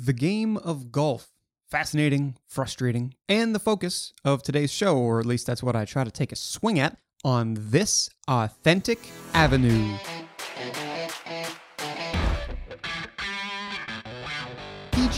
The game of golf. Fascinating, frustrating, and the focus of today's show, or at least that's what I try to take a swing at on this authentic avenue.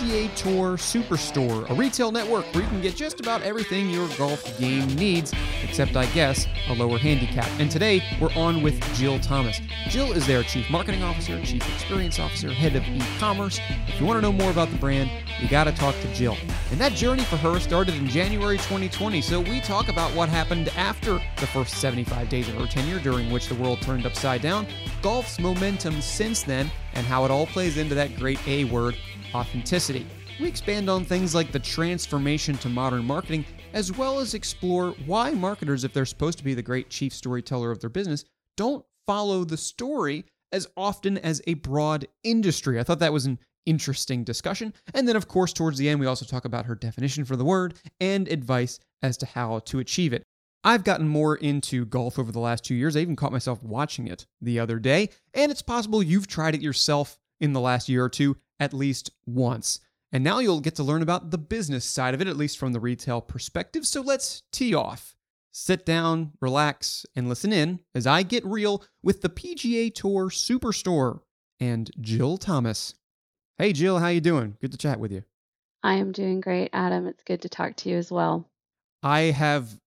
PGA Tour Superstore, a retail network where you can get just about everything your golf game needs, except, I guess, a lower handicap. And today, we're on with Jill Thomas. Jill is their Chief Marketing Officer, Chief Experience Officer, Head of E-Commerce. If you want to know more about the brand, you got to talk to Jill. And that journey for her started in January 2020, so we talk about what happened after the first 75 days of her tenure, during which the world turned upside down, golf's momentum since then, and how it all plays into that great A word, authenticity. We expand on things like the transformation to modern marketing, as well as explore why marketers, if they're supposed to be the great chief storyteller of their business, don't follow the story as often as a broad industry. I thought that was an interesting discussion. And then, of course, towards the end, we also talk about her definition for the word and advice as to how to achieve it. I've gotten more into golf over the last two years. I even caught myself watching it the other day, and it's possible you've tried it yourself in the last year or two at least once. And now you'll get to learn about the business side of it, at least from the retail perspective. So let's tee off. Sit down, relax, and listen in as I get real with the PGA Tour Superstore and Jill Thomas. Hey Jill, how you doing? Good to chat with you. I am doing great, Adam. It's good to talk to you as well. I have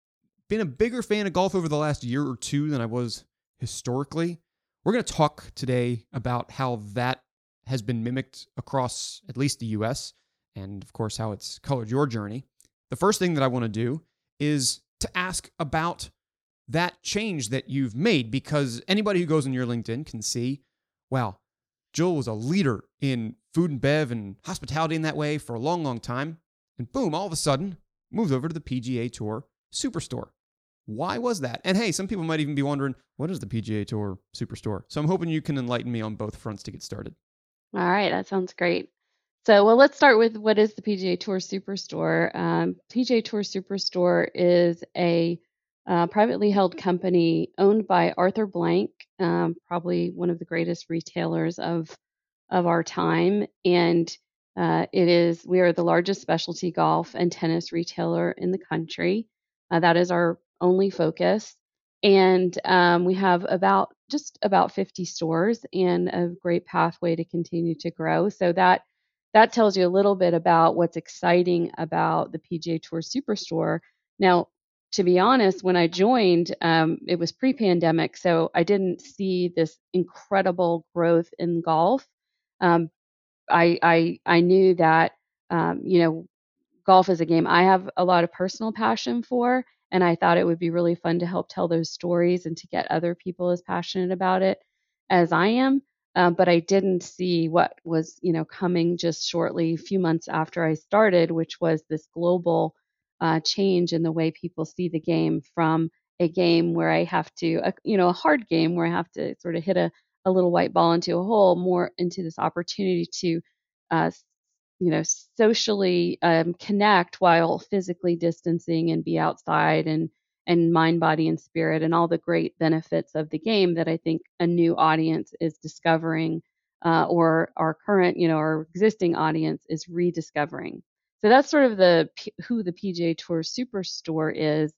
been a bigger fan of golf over the last year or two than I was historically. We're going to talk today about how that has been mimicked across at least the US, and of course, how it's colored your journey. The first thing that I want to do is to ask about that change that you've made because anybody who goes on your LinkedIn can see, wow, Jill was a leader in food and bev and hospitality in that way for a long, long time. And boom, all of a sudden, moved over to the PGA Tour Superstore. Why was that? And hey, some people might even be wondering, what is the PGA Tour Superstore? So I'm hoping you can enlighten me on both fronts to get started. All right, that sounds great. So, well, let's start with what is the PGA Tour Superstore. Um, PGA Tour Superstore is a uh, privately held company owned by Arthur Blank, um, probably one of the greatest retailers of of our time, and uh, it is we are the largest specialty golf and tennis retailer in the country. Uh, that is our only focus, and um, we have about just about 50 stores and a great pathway to continue to grow. So that that tells you a little bit about what's exciting about the PGA Tour Superstore. Now, to be honest, when I joined, um, it was pre-pandemic, so I didn't see this incredible growth in golf. Um, I, I I knew that um, you know golf is a game I have a lot of personal passion for, and I thought it would be really fun to help tell those stories and to get other people as passionate about it as I am. Um, but I didn't see what was, you know, coming just shortly, a few months after I started, which was this global uh, change in the way people see the game from a game where I have to, a, you know, a hard game where I have to sort of hit a, a little white ball into a hole, more into this opportunity to uh, you know socially um, connect while physically distancing and be outside and and mind body and spirit and all the great benefits of the game that i think a new audience is discovering uh, or our current you know our existing audience is rediscovering. So that's sort of the who the pga tour superstore is.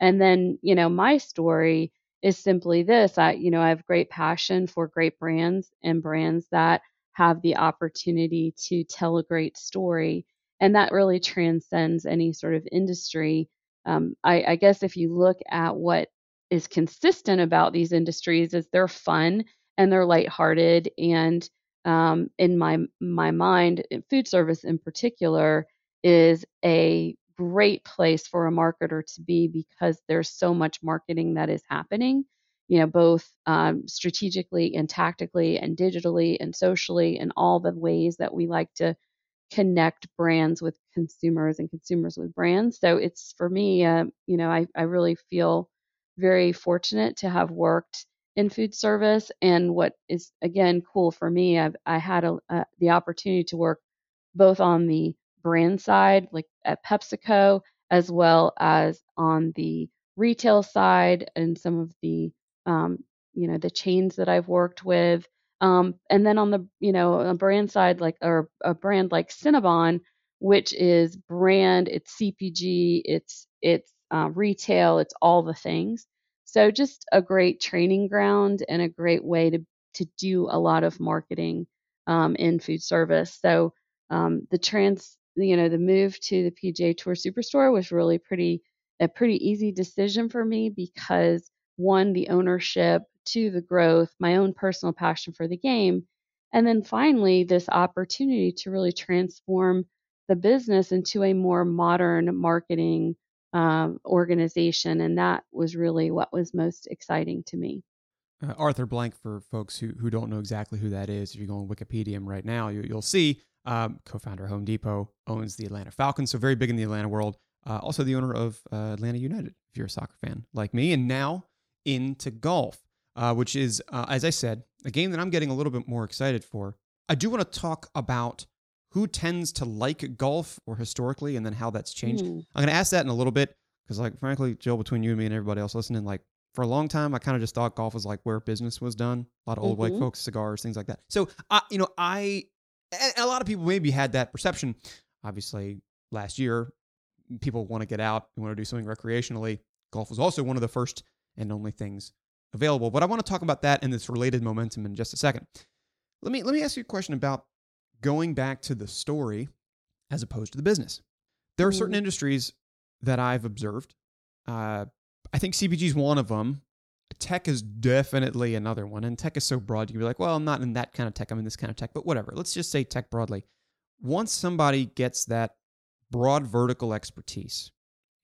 And then you know my story is simply this. I you know i have great passion for great brands and brands that have the opportunity to tell a great story. And that really transcends any sort of industry. Um, I, I guess if you look at what is consistent about these industries is they're fun and they're lighthearted and um, in my my mind food service in particular is a great place for a marketer to be because there's so much marketing that is happening you know, both um, strategically and tactically and digitally and socially and all the ways that we like to connect brands with consumers and consumers with brands. So it's for me, uh, you know, I, I really feel very fortunate to have worked in food service. And what is again cool for me, I've I had a, a, the opportunity to work both on the brand side, like at PepsiCo, as well as on the retail side and some of the um, you know the chains that I've worked with Um, and then on the you know a brand side like or a brand like Cinnabon, which is brand, it's CPG, it's it's uh, retail, it's all the things. So just a great training ground and a great way to to do a lot of marketing um, in food service. So um, the trans, you know, the move to the PGA Tour Superstore was really pretty a pretty easy decision for me because one, the ownership, two, the growth, my own personal passion for the game, and then finally this opportunity to really transform the business into a more modern marketing um, organization, and that was really what was most exciting to me. Uh, Arthur Blank, for folks who, who don't know exactly who that is, if you go on Wikipedia right now, you, will see um, co-founder Home Depot owns the Atlanta Falcons, so very big in the Atlanta world. Uh, also the owner of uh, Atlanta United, if you're a soccer fan like me, and now into golf, uh, which is, uh, as I said, a game that I'm getting a little bit more excited for. I do want to talk about who tends to like golf or historically, and then how that's changed. Mm. I'm going to ask that in a little bit because, like, frankly, Jill, between you and me and everybody else listening, like, for a long time, I kind of just thought golf was like where business was done. A lot of old mm-hmm. white folks, cigars, things like that. So, I, you know, I, a lot of people maybe had that perception. Obviously, last year, people want to get out, and want to do something recreationally. Golf was also one of the first and only things available. But I want to talk about that and this related momentum in just a second. Let me let me ask you a question about going back to the story as opposed to the business. There are certain mm-hmm. industries that I've observed. Uh, I think CPG is one of them. Tech is definitely another one. And tech is so broad, you can be like, well, I'm not in that kind of tech, I'm in this kind of tech, but whatever. Let's just say tech broadly. Once somebody gets that broad vertical expertise,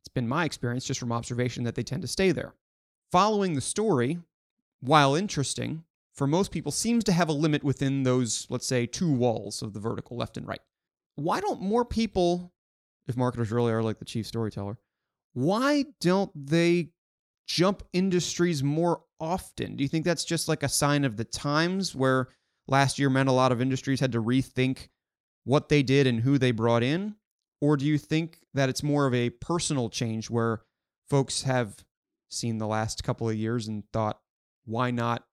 it's been my experience just from observation that they tend to stay there. Following the story, while interesting, for most people seems to have a limit within those, let's say, two walls of the vertical left and right. Why don't more people, if marketers really are like the chief storyteller, why don't they jump industries more often? Do you think that's just like a sign of the times where last year meant a lot of industries had to rethink what they did and who they brought in? Or do you think that it's more of a personal change where folks have seen the last couple of years and thought, why not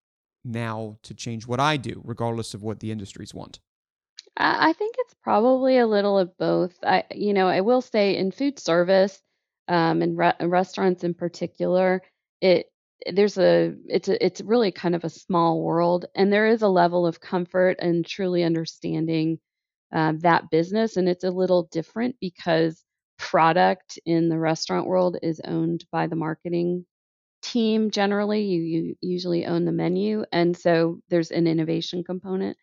now to change what I do, regardless of what the industries want? I think it's probably a little of both. I, you know, I will say in food service, um, and re- restaurants in particular, it there's a it's a it's really kind of a small world, and there is a level of comfort and truly understanding uh, that business, and it's a little different because product in the restaurant world is owned by the marketing team generally. You, you usually own the menu and so there's an innovation component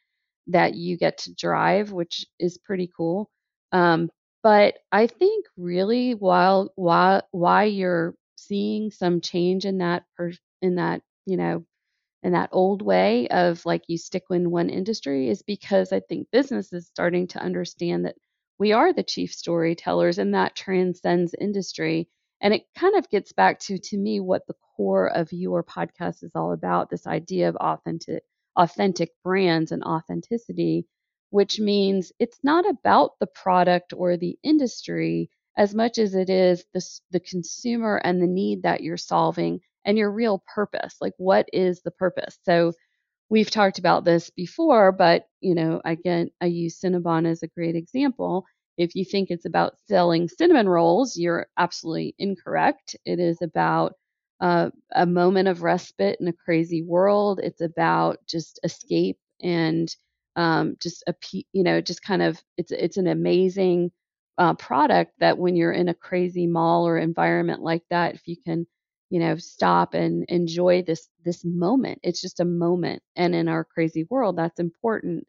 that you get to drive which is pretty cool. Um, but I think really while why why you're seeing some change in that per, in that, you know, in that old way of like you stick in one industry is because I think business is starting to understand that we are the chief storytellers and that transcends industry. And it kind of gets back to to me what the core of your podcast is all about, this idea of authentic authentic brands and authenticity which means it's not about the product or the industry as much as it is the, the consumer and the need that you're solving and your real purpose. Like, what is the purpose? So, we've talked about this before, but you know, again, I use Cinnabon as a great example. If you think it's about selling cinnamon rolls, you're absolutely incorrect. It is about uh, a moment of respite in a crazy world. It's about just escape and um, just a you know just kind of it's it's an amazing uh, product that when you're in a crazy mall or environment like that if you can you know stop and enjoy this this moment it's just a moment and in our crazy world that's important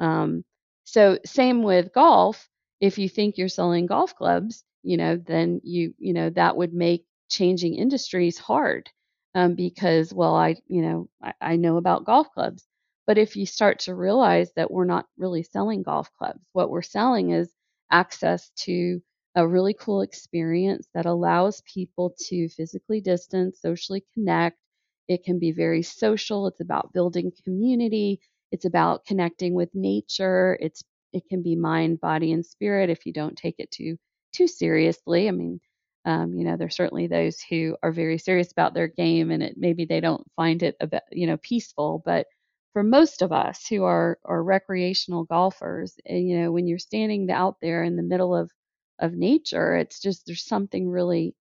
um, so same with golf if you think you're selling golf clubs you know then you you know that would make changing industries hard um, because well i you know I, I know about golf clubs but if you start to realize that we're not really selling golf clubs, what we're selling is access to a really cool experience that allows people to physically distance, socially connect. It can be very social. It's about building community. It's about connecting with nature. It's it can be mind, body, and spirit if you don't take it too too seriously. I mean, um, you know, there's certainly those who are very serious about their game, and it maybe they don't find it a bit, you know peaceful, but for most of us who are are recreational golfers, and you know, when you're standing out there in the middle of of nature, it's just there's something really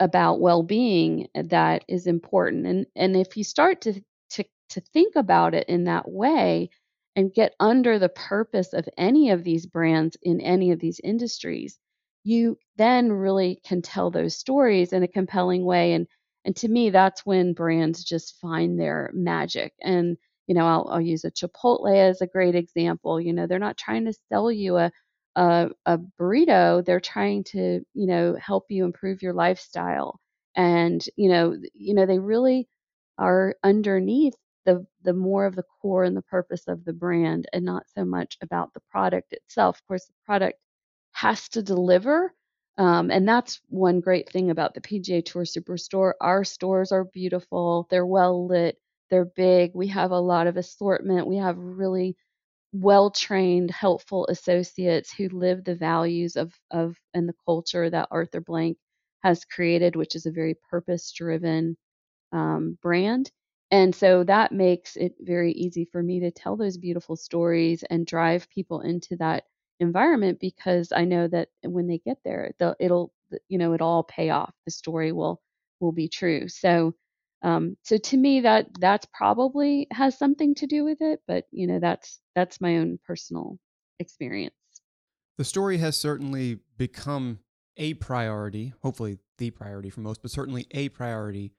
about well-being that is important. And and if you start to to to think about it in that way and get under the purpose of any of these brands in any of these industries, you then really can tell those stories in a compelling way and and to me that's when brands just find their magic. And you know I'll, I'll use a chipotle as a great example you know they're not trying to sell you a, a a burrito they're trying to you know help you improve your lifestyle. And you know you know they really are underneath the the more of the core and the purpose of the brand and not so much about the product itself of course the product has to deliver. Um, and that's one great thing about the PGA Tour Superstore. Our stores are beautiful, they're well lit, they're big. We have a lot of assortment. We have really well trained, helpful associates who live the values of, of and the culture that Arthur Blank has created, which is a very purpose driven um, brand. And so that makes it very easy for me to tell those beautiful stories and drive people into that environment because I know that when they get there, it'll you know it all pay off. The story will will be true. So um, so to me that that's probably has something to do with it, but you know that's that's my own personal experience. The story has certainly become a priority, hopefully the priority for most, but certainly a priority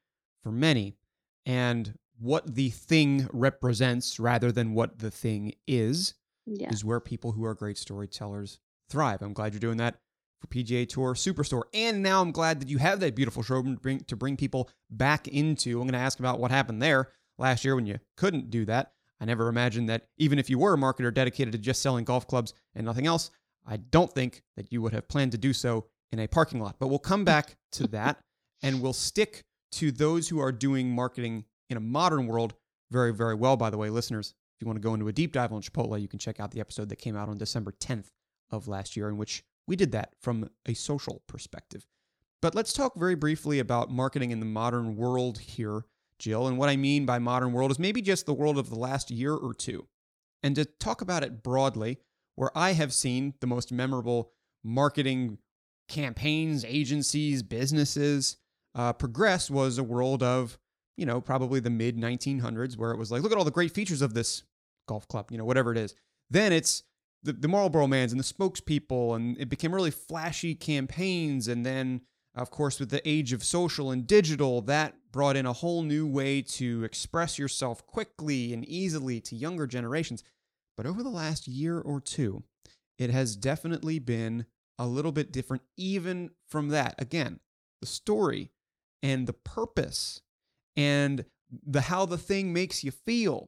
for many. And what the thing represents rather than what the thing is yeah. is where people who are great storytellers thrive. I'm glad you're doing that for PGA Tour Superstore. And now I'm glad that you have that beautiful showroom to bring, to bring people back into. I'm going to ask about what happened there last year when you couldn't do that. I never imagined that even if you were a marketer dedicated to just selling golf clubs and nothing else, I don't think that you would have planned to do so in a parking lot. But we'll come back to that and we'll stick to those who are doing marketing in a modern world very, very well, by the way, listeners If you want to go into a deep dive on Chipotle, you can check out the episode that came out on December 10th of last year, in which we did that from a social perspective. But let's talk very briefly about marketing in the modern world here, Jill. And what I mean by modern world is maybe just the world of the last year or two. And to talk about it broadly, where I have seen the most memorable marketing campaigns, agencies, businesses uh, progress was a world of, you know, probably the mid 1900s, where it was like, look at all the great features of this golf club, you know, whatever it is. Then it's the, the Marlboro Mans and the spokespeople, and it became really flashy campaigns. And then, of course, with the age of social and digital, that brought in a whole new way to express yourself quickly and easily to younger generations. But over the last year or two, it has definitely been a little bit different, even from that. Again, the story and the purpose and the how the thing makes you feel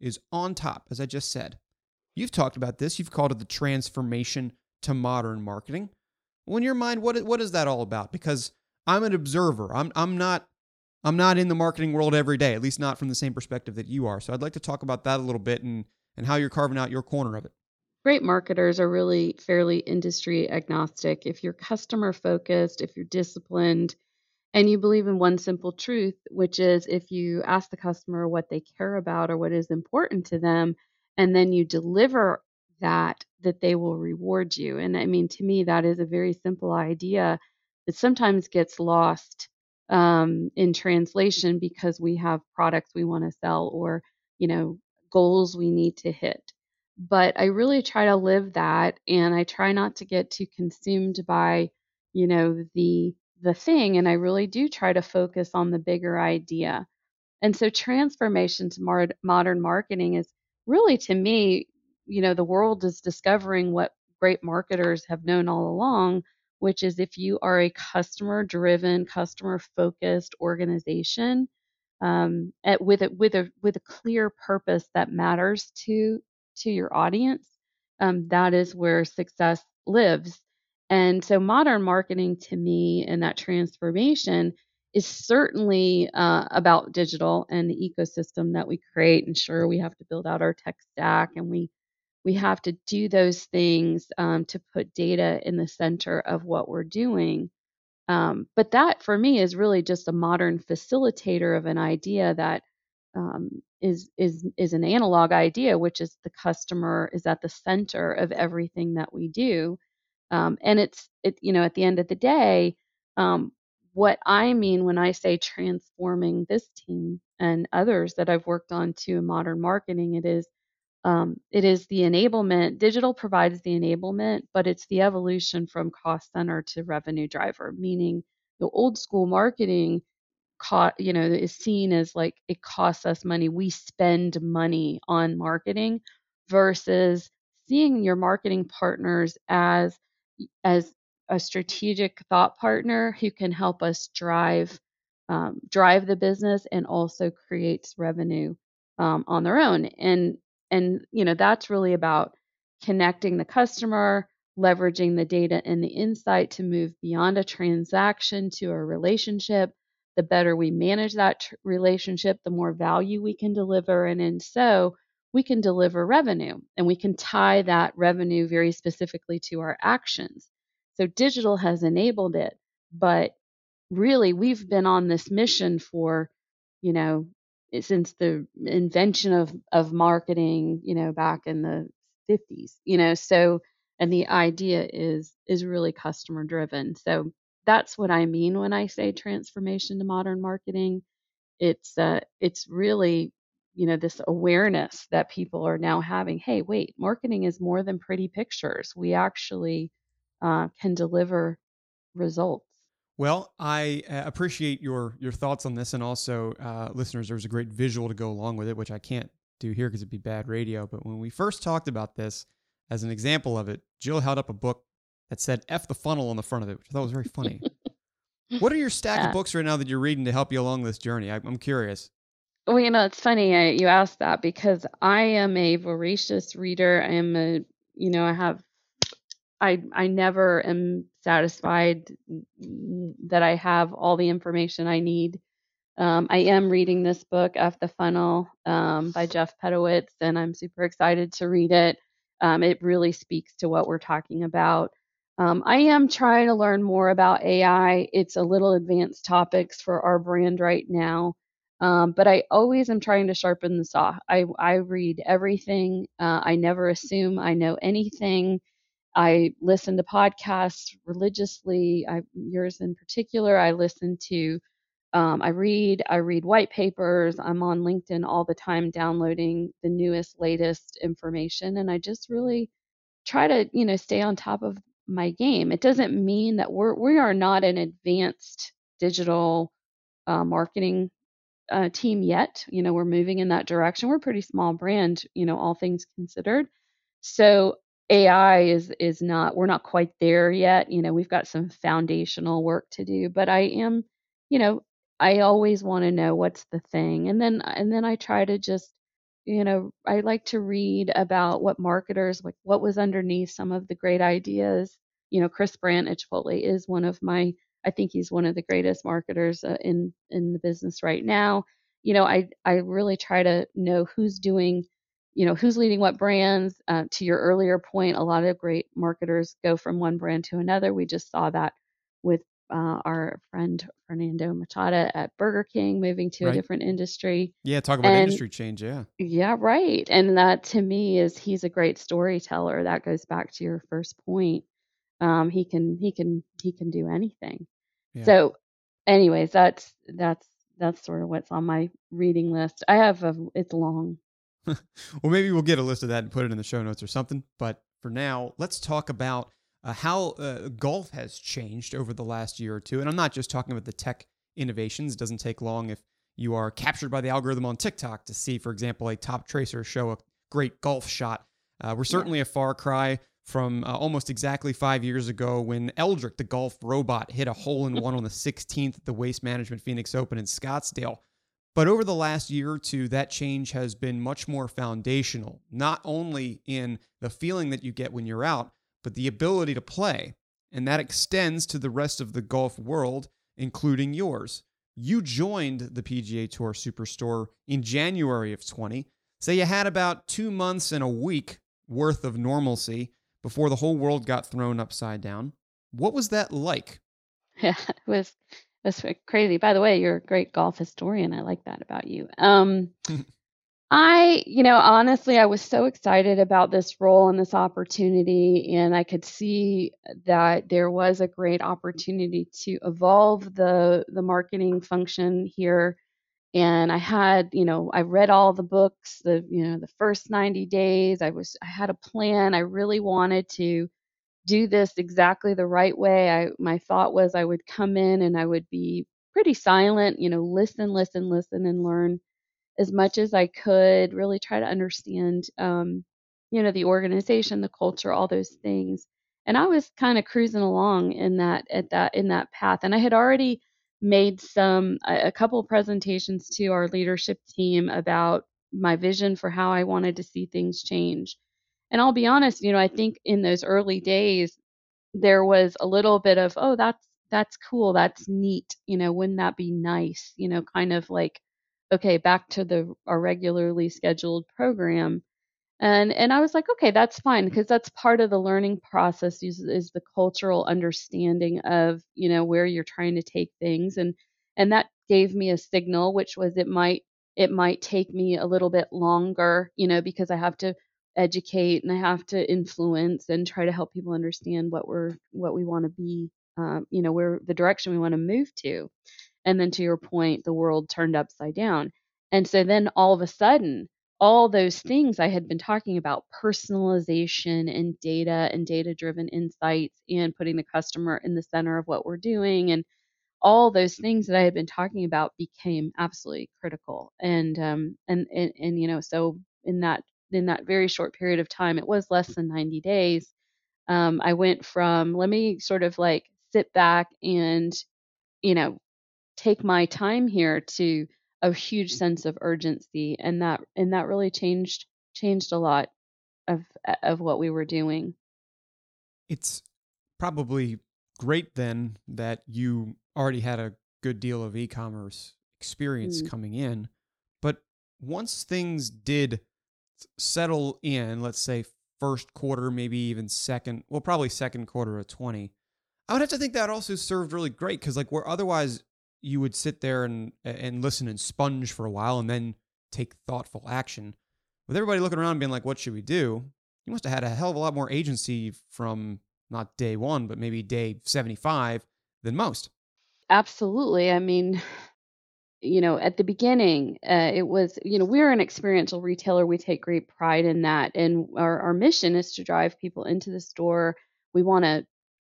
is on top, as I just said. You've talked about this. You've called it the transformation to modern marketing. Well, in your mind, what what is that all about? Because I'm an observer. I'm I'm not I'm not in the marketing world every day, at least not from the same perspective that you are. So I'd like to talk about that a little bit and and how you're carving out your corner of it. Great marketers are really fairly industry agnostic. If you're customer focused, if you're disciplined, and you believe in one simple truth, which is if you ask the customer what they care about or what is important to them, and then you deliver that, that they will reward you. And I mean, to me, that is a very simple idea that sometimes gets lost um, in translation because we have products we want to sell or, you know, goals we need to hit. But I really try to live that and I try not to get too consumed by, you know, the the thing and I really do try to focus on the bigger idea. And so transformation to mar- modern marketing is really to me, you know, the world is discovering what great marketers have known all along, which is if you are a customer driven, customer focused organization, um, at, with a with a with a clear purpose that matters to to your audience, um, that is where success lives. And so modern marketing to me and that transformation is certainly uh, about digital and the ecosystem that we create. And sure, we have to build out our tech stack and we we have to do those things um, to put data in the center of what we're doing. Um, but that for me is really just a modern facilitator of an idea that um, is is is an analog idea, which is the customer is at the center of everything that we do. Um, and it's it you know at the end of the day, um, what I mean when I say transforming this team and others that I've worked on to modern marketing, it is um, it is the enablement. Digital provides the enablement, but it's the evolution from cost center to revenue driver. Meaning, the old school marketing co- you know is seen as like it costs us money we spend money on marketing versus seeing your marketing partners as as a strategic thought partner who can help us drive um, drive the business and also creates revenue um, on their own and and you know that's really about connecting the customer leveraging the data and the insight to move beyond a transaction to a relationship the better we manage that tr- relationship, the more value we can deliver. And in so, we can deliver revenue and we can tie that revenue very specifically to our actions. So, digital has enabled it, but really, we've been on this mission for, you know, since the invention of, of marketing, you know, back in the 50s, you know, so, and the idea is is really customer driven. So that's what I mean when I say transformation to modern marketing. It's uh, it's really you know this awareness that people are now having. Hey, wait, marketing is more than pretty pictures. We actually uh, can deliver results. Well, I uh, appreciate your your thoughts on this, and also, uh, listeners, there's a great visual to go along with it, which I can't do here because it'd be bad radio. But when we first talked about this, as an example of it, Jill held up a book that said F the funnel on the front of it, which I thought was very funny. what are your stack yeah. of books right now that you're reading to help you along this journey? I, am curious. Well, you know, it's funny you asked that because I am a voracious reader. I am a, you know, I have, I I never am satisfied that I have all the information I need. Um, I am reading this book, F the Funnel, um, by Jeff Pedowitz, and I'm super excited to read it. Um, it really speaks to what we're talking about. Um, I am trying to learn more about AI. It's a little advanced topics for our brand right now, um, but I always am trying to sharpen the saw. I, I read everything. Uh, I never assume I know anything. I listen to podcasts religiously. I, yours in particular, I listen to. Um, I read. I read white papers. I'm on LinkedIn all the time, downloading the newest, latest information, and I just really try to you know stay on top of my game. It doesn't mean that we're we are not an advanced digital uh, marketing uh, team yet. You know, we're moving in that direction. We're a pretty small brand, you know, all things considered. So AI is is not we're not quite there yet. You know, we've got some foundational work to do, but I am, you know, I always want to know what's the thing, and then and then I try to just you know, I like to read about what marketers, like what was underneath some of the great ideas. You know, Chris Brandt at Chipotle is one of my, I think he's one of the greatest marketers uh, in in the business right now. You know, I I really try to know who's doing, you know, who's leading what brands. Uh, to your earlier point, a lot of great marketers go from one brand to another. We just saw that with uh, our friend Fernando Machado at Burger King moving to right. a different industry. Yeah, talk about and, industry change. Yeah. Yeah, right. And that to me is he's a great storyteller. That goes back to your first point. Um, he can he can he can do anything. Yeah. So, anyways, that's that's that's sort of what's on my reading list. I have a it's long. well, maybe we'll get a list of that and put it in the show notes or something. But for now, let's talk about uh, how uh, golf has changed over the last year or two. And I'm not just talking about the tech innovations. It doesn't take long if you are captured by the algorithm on TikTok to see, for example, a Toptracer show a great golf shot. Uh, we're certainly yeah. a far cry from uh, almost exactly five years ago when LDRIC, the golf robot, hit a hole in one on the 16th at the Waste Management Phoenix Open in Scottsdale. But over the last year or two, that change has been much more foundational, not only in the feeling that you get when you're out, but the ability to play. And that extends to the rest of the golf world, including yours. You joined the PGA Tour Superstore in January of 20. So you had about two months and a week worth of normalcy before the whole world got thrown upside down. What was that like? Yeah, it was it was crazy. By the way, you're a great golf historian. I like that about you. Um, I, you know, honestly, I was so excited about this role and this opportunity, and I could see that there was a great opportunity to evolve the the marketing function here. And I had, you know, I read all the books, the, you know, the first 90 days. I was, I had a plan. I really wanted to do this exactly the right way. I, my thought was I would come in and I would be pretty silent, you know, listen, listen, listen, and learn as much as I could, really try to understand, um, you know, the organization, the culture, all those things. And I was kind of cruising along in that at that in that path. And I had already made some a, couple presentations to our leadership team about my vision for how I wanted to see things change. And I'll be honest, you know, I think in those early days there was a little bit of, oh, that's that's cool, that's neat, you know, wouldn't that be nice, you know, kind of like okay, back to the our regularly scheduled program. And and I was like, okay, that's fine because that's part of the learning process is, is the cultural understanding of, you know, where you're trying to take things and and that gave me a signal which was it might it might take me a little bit longer, you know, because I have to educate and I have to influence and try to help people understand what we're what we want to be um, you know, where the direction we want to move to. And then to your point, the world turned upside down. And so then all of a sudden, all those things I had been talking about personalization and data and data driven insights and putting the customer in the center of what we're doing and all those things that I had been talking about became absolutely critical. And um and and, and you know, so in that in that very short period of time, it was less than 90 days. Um, I went from let me sort of like sit back and you know take my time here to a huge sense of urgency and that and that really changed changed a lot of of what we were doing it's probably great then that you already had a good deal of e-commerce experience mm. coming in but once things did settle in let's say first quarter maybe even second well probably second quarter of 20 i would have to think that also served really great because like where otherwise you would sit there and and listen and sponge for a while and then take thoughtful action. With everybody looking around being like, "What should we do?" You must have had a hell of a lot more agency from not day one, but maybe day seventy-five than most. Absolutely. I mean, you know, at the beginning, uh, it was, you know, we're an experiential retailer. We take great pride in that. And our, our mission is to drive people into the store. We want to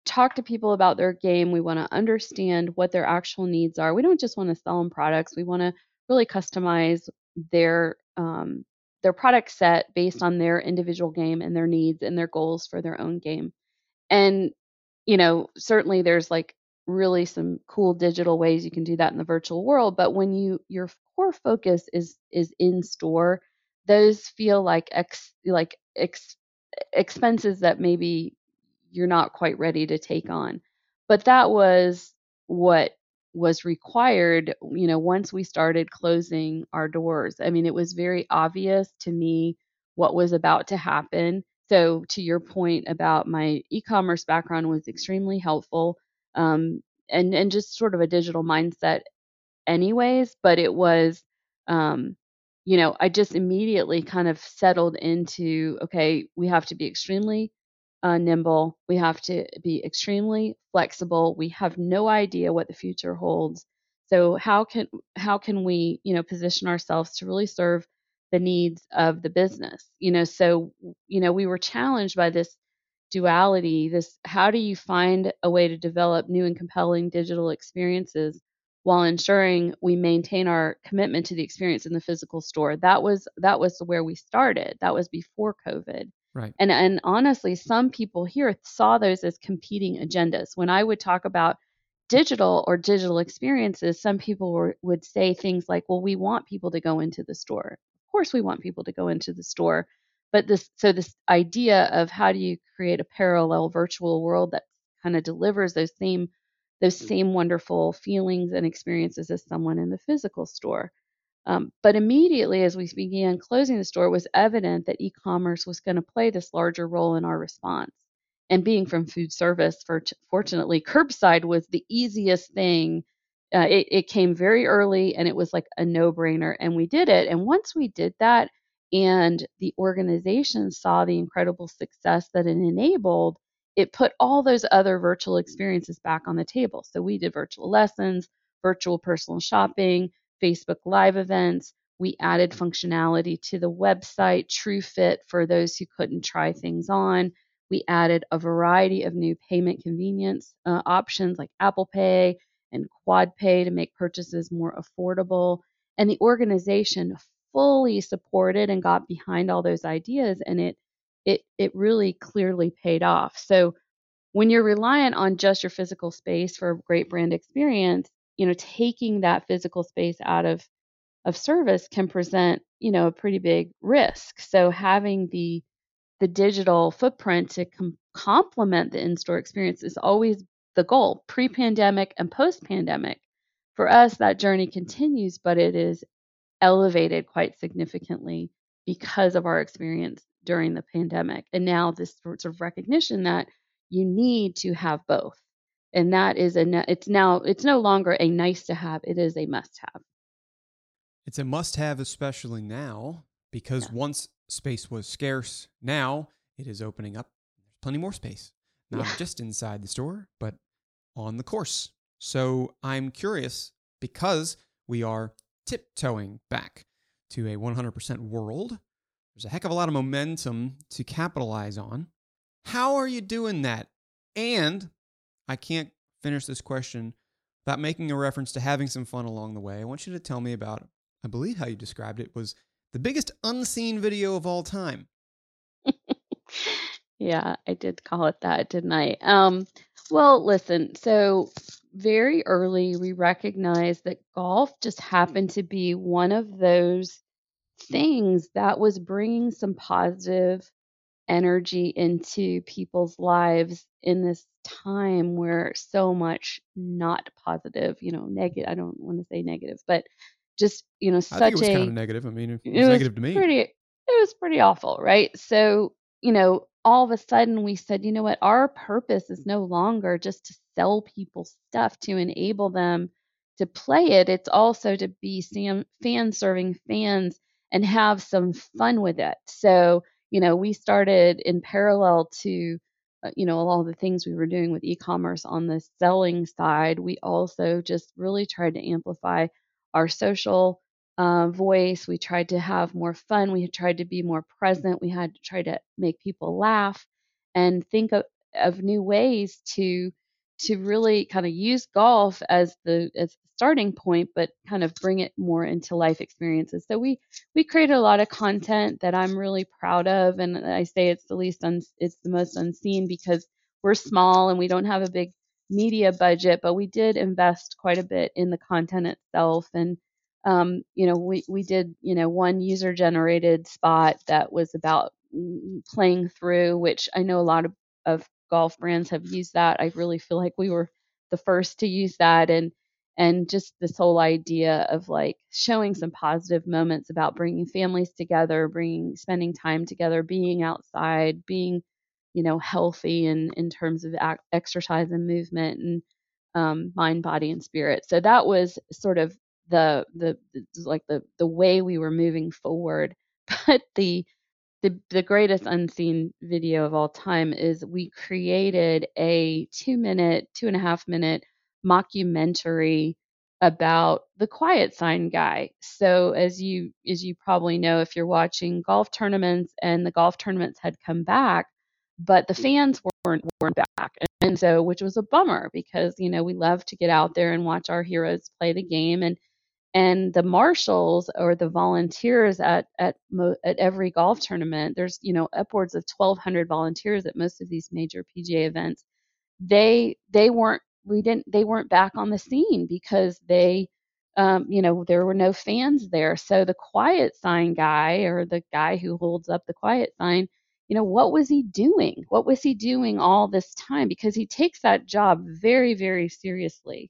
talk to people about their game. We want to understand what their actual needs are. We don't just want to sell them products. We want to really customize their um, their product set based on their individual game and their needs and their goals for their own game. And you know, certainly there's like really some cool digital ways you can do that in the virtual world, but when you your core focus is is in store, those feel like ex like ex, expenses that maybe you're not quite ready to take on. But that was what was required, you know, once we started closing our doors. I mean, it was very obvious to me what was about to happen. So, to your point about my e-commerce background was extremely helpful, um, and and just sort of a digital mindset, anyways. But it was, um, you know, I just immediately kind of settled into okay, we have to be extremely uh, nimble. We have to be extremely flexible. We have no idea what the future holds. So how can how can we you know position ourselves to really serve the needs of the business? You know, so you know we were challenged by this duality. This how do you find a way to develop new and compelling digital experiences while ensuring we maintain our commitment to the experience in the physical store? That was that was where we started. That was before COVID. Right. And and honestly, some people here saw those as competing agendas. When I would talk about digital or digital experiences, some people were, would say things like, "Well, we want people to go into the store. Of course, we want people to go into the store." But this so this idea of how do you create a parallel virtual world that kind of delivers those same those mm. same wonderful feelings and experiences as someone in the physical store. Um, but immediately, as we began closing the store, it was evident that e commerce was going to play this larger role in our response. And being from food service, for, fortunately, curbside was the easiest thing uh, it, it came very early and it was like a no brainer. And we did it. And once we did that, and the organization saw the incredible success that it enabled, it put all those other virtual experiences back on the table. So we did virtual lessons, virtual personal shopping, Facebook Live events. We added functionality to the website, TrueFit, for those who couldn't try things on. We added a variety of new payment convenience uh, options like Apple Pay and QuadPay to make purchases more affordable. And the organization fully supported and got behind all those ideas, and it it it really clearly paid off. So when you're reliant on just your physical space for a great brand experience, you know, taking that physical space out of of service can present, you know, a pretty big risk. So having the the digital footprint to com- complement the in-store experience is always the goal, pre-pandemic and post-pandemic. For us, that journey continues, but it is elevated quite significantly because of our experience during the pandemic. And now this sort of recognition that you need to have both. And that is a it's now it's no longer a nice to have, it is a must have. It's a must have especially now because yeah. once space was scarce, now it is opening up There's plenty more space. Not yeah. just inside the store, but on the course. So I'm curious because we are tiptoeing back to a 100% world. There's a heck of a lot of momentum to capitalize on. How are you doing that? And I can't finish this question without making a reference to having some fun along the way. I want you to tell me about, I believe how you described it was the biggest unseen video of all time. yeah, I did call it that, didn't I? Um, well, listen, so very early we recognized that golf just happened to be one of those things that was bringing some positive energy into people's lives in this time where so much not positive, you know, negative. I don't want to say negative, but just you know, such I think it was a kind of negative. I mean, it was, it was negative to me. Pretty, it was pretty awful, right? So you know, all of a sudden we said, you know what, our purpose is no longer just to sell people stuff to enable them to play it. It's also to be fan serving fans and have some fun with it. So, you know, we started in parallel to, uh, you know, all the things we were doing with e commerce on the selling side. We also just really tried to amplify our social uh, voice. We tried to have more fun. We tried to be more present. We had to try to make people laugh and think of, of new ways to to really kind of use golf as the as starting point, but kind of bring it more into life experiences. So we we create a lot of content that I'm really proud of, and I say it's the least un, it's the most unseen because we're small and we don't have a big media budget, but we did invest quite a bit in the content itself and um, you know, we, we did, you know, one user generated spot that was about playing through, which I know a lot of, of golf brands have used that. I really feel like we were the first to use that and and just this whole idea of like showing some positive moments about bringing families together, bringing spending time together, being outside, being you know healthy in in terms of exercise and movement and um, mind, body, and spirit. So that was sort of the the like the the way we were moving forward but the the, the greatest unseen video of all time is we created a two minute two and a half minute mockumentary about the quiet sign guy. So as you as you probably know if you're watching golf tournaments and the golf tournaments had come back but the mm. fans weren't weren't back. And so which was a bummer because you know we love to get out there and watch our heroes play the game and and the marshals or the volunteers at at mo- at every golf tournament there's you know upwards of 1200 volunteers at most of these major PGA events. They they weren't we didn't they weren't back on the scene because they um, you know there were no fans there so the quiet sign guy or the guy who holds up the quiet sign you know what was he doing what was he doing all this time because he takes that job very very seriously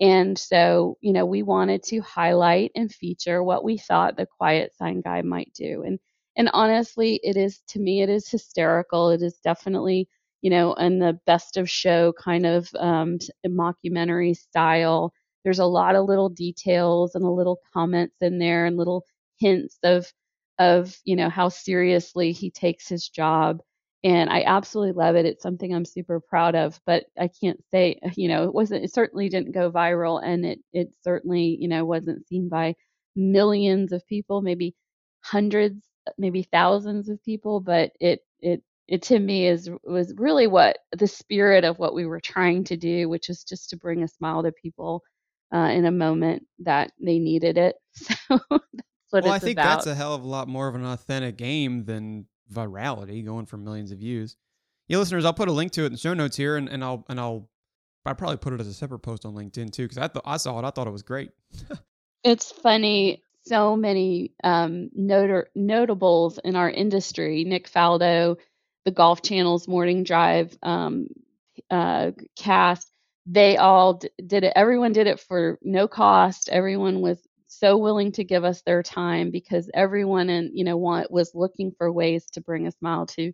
and so, you know, we wanted to highlight and feature what we thought the quiet sign guy might do. And and honestly, it is to me, it is hysterical. It is definitely, you know, in the best of show kind of um, mockumentary style. there's a lot of little details and a little comments in there and little hints of of you know how seriously he takes his job and I absolutely love it. It's something I'm super proud of, but I can't say, you know, it wasn't, it certainly didn't go viral and it, it certainly, you know, wasn't seen by millions of people, maybe hundreds, maybe thousands of people, but it, it, it to me is was really what the spirit of what we were trying to do, which is just to bring a smile to people uh, in a moment that they needed it. So that's what well, I think about. that's a hell of a lot more of an authentic game than virality going for millions of views. Yeah, listeners, I'll put a link to it in the show notes here, and, and I'll and I'll I probably put it as a separate post on LinkedIn too because I thought I saw it. I thought it was great. It's funny. So many um, notables in our industry. Nick Faldo, the Golf Channel's Morning Drive um, uh, cast. They all d- did it. Everyone did it for no cost. Everyone was so willing to give us their time because everyone and you know want, was looking for ways to bring a smile to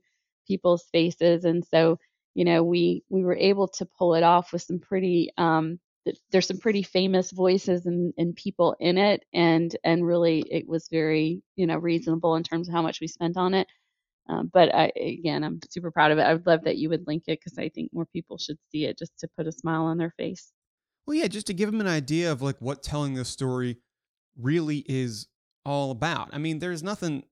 people's faces, and so you know we we were able to pull it off with some pretty um, th- there's some pretty famous voices and, and people in it and and really it was very you know reasonable in terms of how much we spent on it um, but I, again i'm super proud of it i would love that you would link it because i think more people should see it just to put a smile on their face Well, yeah, just to give them an idea of like what telling this story really is all about. I mean, there's nothing,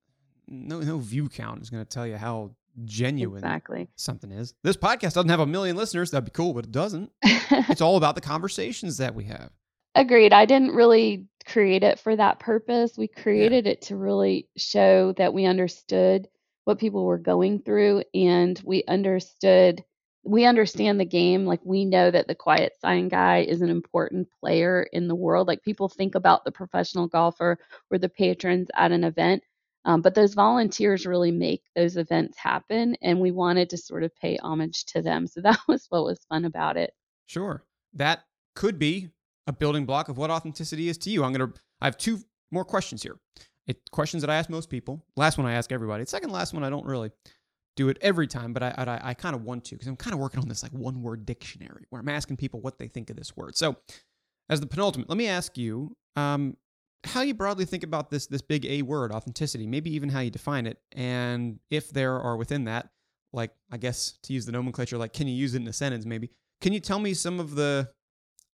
no no view count is going to tell you how genuine exactly something is. This podcast doesn't have a million listeners. That'd be cool, but it doesn't. It's all about the conversations that we have. Agreed. I didn't really create it for that purpose. We created it to really show that we understood what people were going through and we understood we understand the game like we know that the quiet sign guy is an important player in the world like people think about the professional golfer or the patrons at an event um, but those volunteers really make those events happen and we wanted to sort of pay homage to them so that was what was fun about it Sure. That could be a building block of what authenticity is to you. I'm going to, I have two more questions here. It, questions that I ask most people. Last one I ask everybody. Second last one, I don't really do it every time, but I, I, I kind of want to because I'm kind of working on this like one word dictionary where I'm asking people what they think of this word. So, as the penultimate, let me ask you um, how you broadly think about this this big A word, authenticity. Maybe even how you define it, and if there are within that, like I guess to use the nomenclature, like can you use it in a sentence? Maybe can you tell me some of the,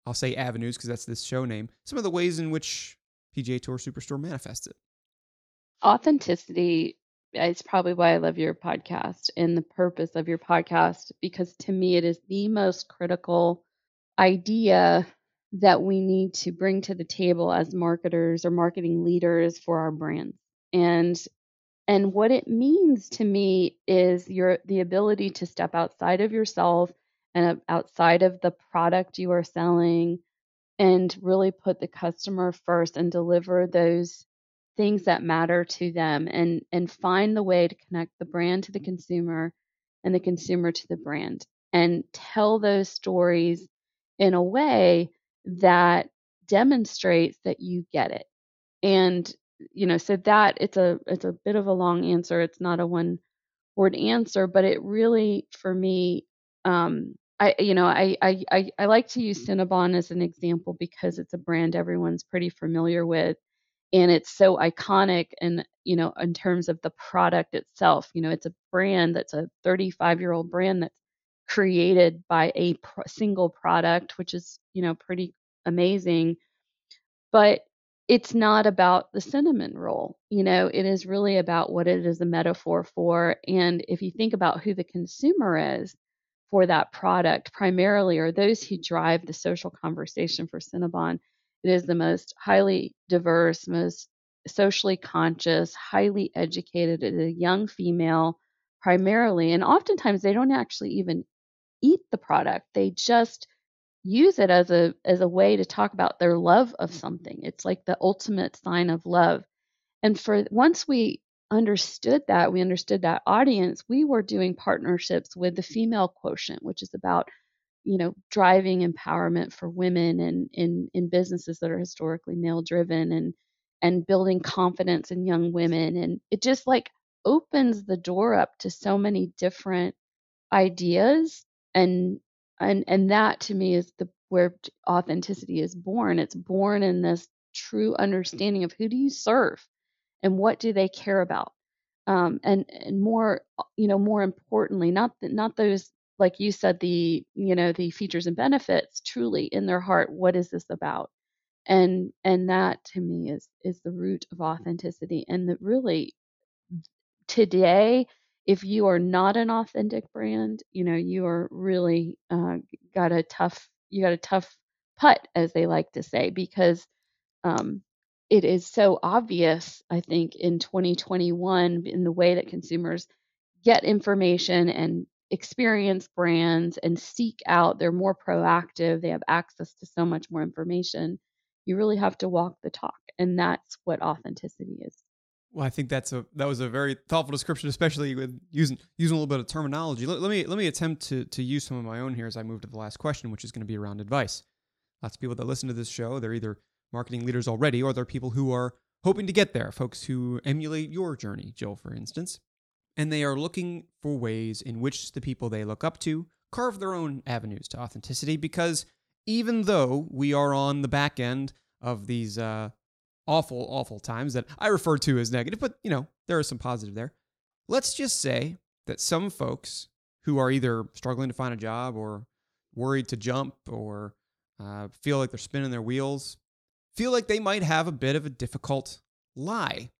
I'll say avenues because that's this show name, some of the ways in which PGA Tour Superstore manifests it? Authenticity is probably why I love your podcast and the purpose of your podcast because to me it is the most critical idea that we need to bring to the table as marketers or marketing leaders for our brands. And and what it means to me is your the ability to step outside of yourself and outside of the product you are selling and really put the customer first and deliver those things that matter to them and and find the way to connect the brand to the consumer and the consumer to the brand and tell those stories in a way that demonstrates that you get it. And you know so that it's a it's a bit of a long answer. It's not a one word answer but it really for me um I you know I I I, I like to use Cinnabon as an example because it's a brand everyone's pretty familiar with and it's so iconic and you know in terms of the product itself you know it's a brand that's a 35 year old brand that's created by a single product which is you know pretty amazing but it's not about the cinnamon roll you know it is really about what it is a metaphor for and if you think about who the consumer is for that product primarily are those who drive the social conversation for cinnabon it is the most highly diverse, most socially conscious, highly educated. It is a young female primarily, and oftentimes they don't actually even eat the product. They just use it as a as a way to talk about their love of something. It's like the ultimate sign of love. And for once we understood that, we understood that audience, we were doing partnerships with the female quotient, which is about you know driving empowerment for women and in in businesses that are historically male driven and and building confidence in young women. And it just like opens the door up to so many different ideas. And and and that to me is the where authenticity is born. It's born in this true understanding of who do you serve and what do they care about? Um, and and more you know more importantly not not those like you said the you know the features and benefits truly in their heart what is this about? And and that to me is is the root of authenticity. And that really today if you are not an authentic brand you know you are really uh, got a tough you got a tough putt as they like to say because um, it is so obvious i think in 2021 in the way that consumers get information and experience brands and seek out they're more proactive they have access to so much more information you really have to walk the talk and that's what authenticity is. Well i think that's a that was a very thoughtful description especially with using using a little bit of terminology. Let, let me let me attempt to to use some of my own here as i move to the last question which is going to be around advice. Lots of people that listen to this show they're either marketing leaders already or they're people who are hoping to get there folks who emulate your journey jill for instance and they are looking for ways in which the people they look up to carve their own avenues to authenticity because even though we are on the back end of these uh, awful, awful times that I refer to as negative, but you know, there is some positive there. Let's just say that some folks who are either struggling to find a job or worried to jump or uh, feel like they're spinning their wheels feel like they might have a bit of a difficult lie.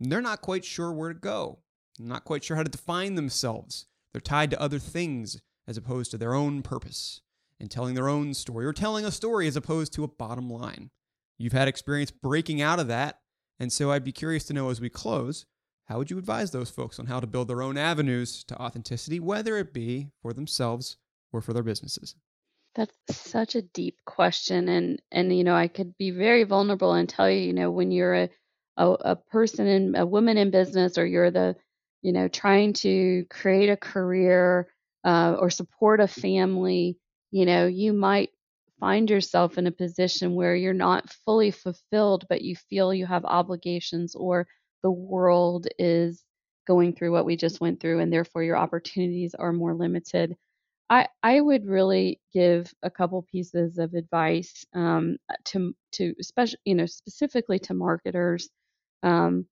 They're not quite sure where to go, not quite sure how to define themselves. They're tied to other things as opposed to their own purpose and telling their own story or telling a story as opposed to a bottom line. You've had experience breaking out of that. And so I'd be curious to know as we close, how would you advise those folks on how to build their own avenues to authenticity, whether it be for themselves or for their businesses? That's such a deep question and and you know I could be very vulnerable and tell you you know when you're a a, a person in a woman in business or you're the you know trying to create a career uh, or support a family you know you might find yourself in a position where you're not fully fulfilled but you feel you have obligations or the world is going through what we just went through and therefore your opportunities are more limited. I, I would really give a couple pieces of advice um, to to especially you know specifically to marketers, um,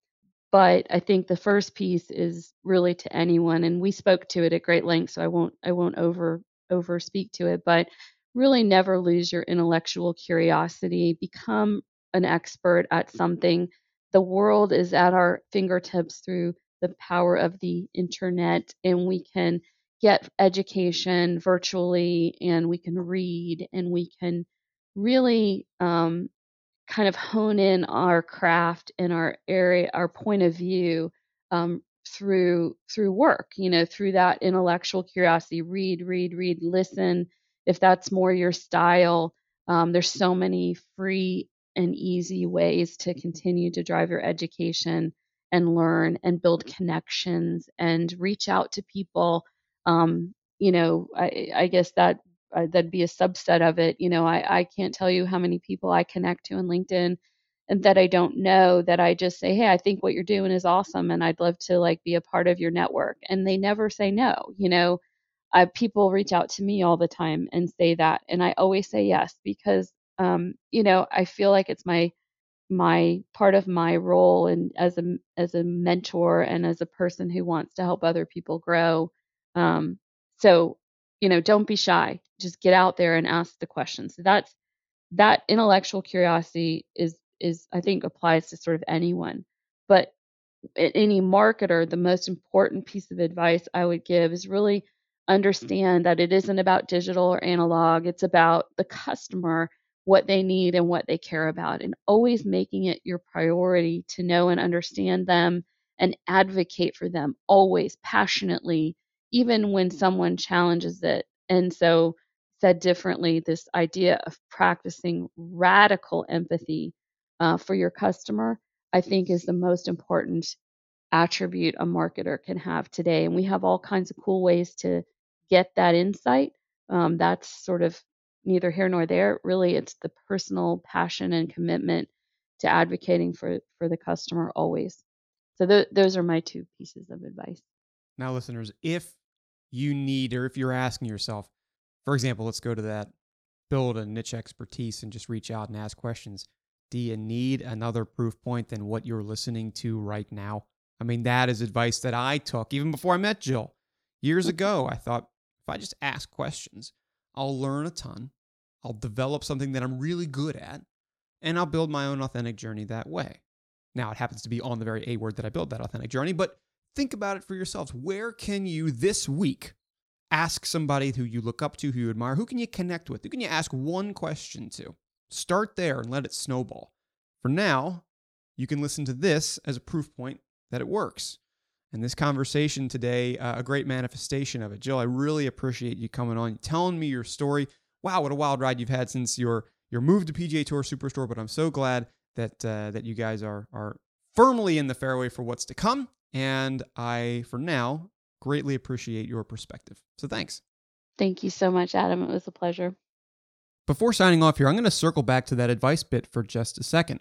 but I think the first piece is really to anyone, and we spoke to it at great length, so I won't I won't over over speak to it, but really never lose your intellectual curiosity. Become an expert at something. The world is at our fingertips through the power of the internet, and we can get education virtually and we can read and we can really um, kind of hone in our craft and our area our point of view um, through through work you know through that intellectual curiosity read read read listen. If that's more your style um, there's so many free and easy ways to continue to drive your education and learn and build connections and reach out to people. Um, you know, I, I guess that uh, that'd be a subset of it. You know, I, I can't tell you how many people I connect to on LinkedIn and that I don't know that I just say, hey, I think what you're doing is awesome and I'd love to like be a part of your network. And they never say no. You know, I, people reach out to me all the time and say that, and I always say yes because, um, you know, I feel like it's my my part of my role and as a as a mentor and as a person who wants to help other people grow um, so, you know, don't be shy. Just get out there and ask the questions. So that's that intellectual curiosity is is I think applies to sort of anyone. But any marketer, the most important piece of advice I would give is really mm-hmm. understand that it isn't about digital or analog. It's about the customer, what they need and what they care about, and always making it your priority to know and understand them and advocate for them always passionately even when mm-hmm. someone challenges it. And so, said differently, this idea of practicing radical empathy uh, for your customer, I think, is the most important attribute a marketer can have today. And we have all kinds of cool ways to get that insight. Um, that's sort of neither here nor there. Really, it's the personal passion and commitment to advocating for for the customer always. So th- those are my two pieces of advice. Now, listeners, if you need, or if you're asking yourself, For example, let's go to that build a niche expertise and just reach out and ask questions. Do you need another proof point than what you're listening to right now? I mean, that is advice that I took even before I met Jill. Years Mm-hmm. ago, I thought if I just ask questions, I'll learn a ton, I'll develop something that I'm really good at, and I'll build my own authentic journey that way. Now, it happens to be on the very A word that I build that authentic journey, but think about it for yourselves. Where can you this week ask somebody who you look up to, who you admire? Who can you connect with? Who can you ask one question to? Start there and let it snowball. For now, you can listen to this as a proof point that it works. And this conversation today, uh, a great manifestation of it. Jill, I really appreciate you coming on, telling me your story. Wow, what a wild ride you've had since your your move to PGA Tour Superstore. But I'm so glad that uh, that you guys are are firmly in the fairway for what's to come. And I, for now, greatly appreciate your perspective. So thanks. Thank you so much, Adam. It was a pleasure. Before signing off here, I'm going to circle back to that advice bit for just a second.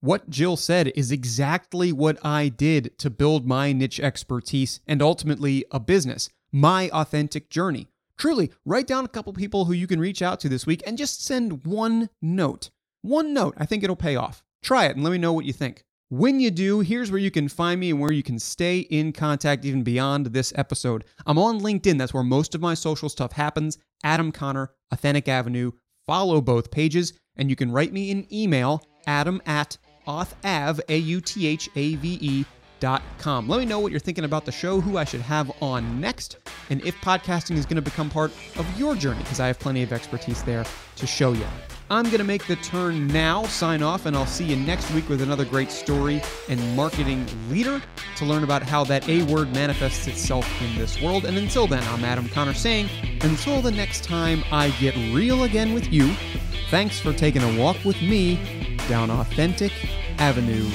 What Jill said is exactly what I did to build my niche expertise and ultimately a business, my authentic journey. Truly, write down a couple people who you can reach out to this week and just send one note. One note. I think it'll pay off. Try it and let me know what you think. When you do, here's where you can find me and where you can stay in contact even beyond this episode. I'm on LinkedIn. That's where most of my social stuff happens. Adam Conner, Authentic Avenue. Follow both pages, and you can write me an email, adam at authav, A-U-T-H-A-V-E dot com. Let me know what you're thinking about the show, who I should have on next, and if podcasting is going to become part of your journey, because I have plenty of expertise there to show you. I'm going to make the turn now, sign off, and I'll see you next week with another great story and marketing leader to learn about how that A word manifests itself in this world. And until then, I'm Adam Conner saying, until the next time I get real again with you, thanks for taking a walk with me down Authentic Avenue.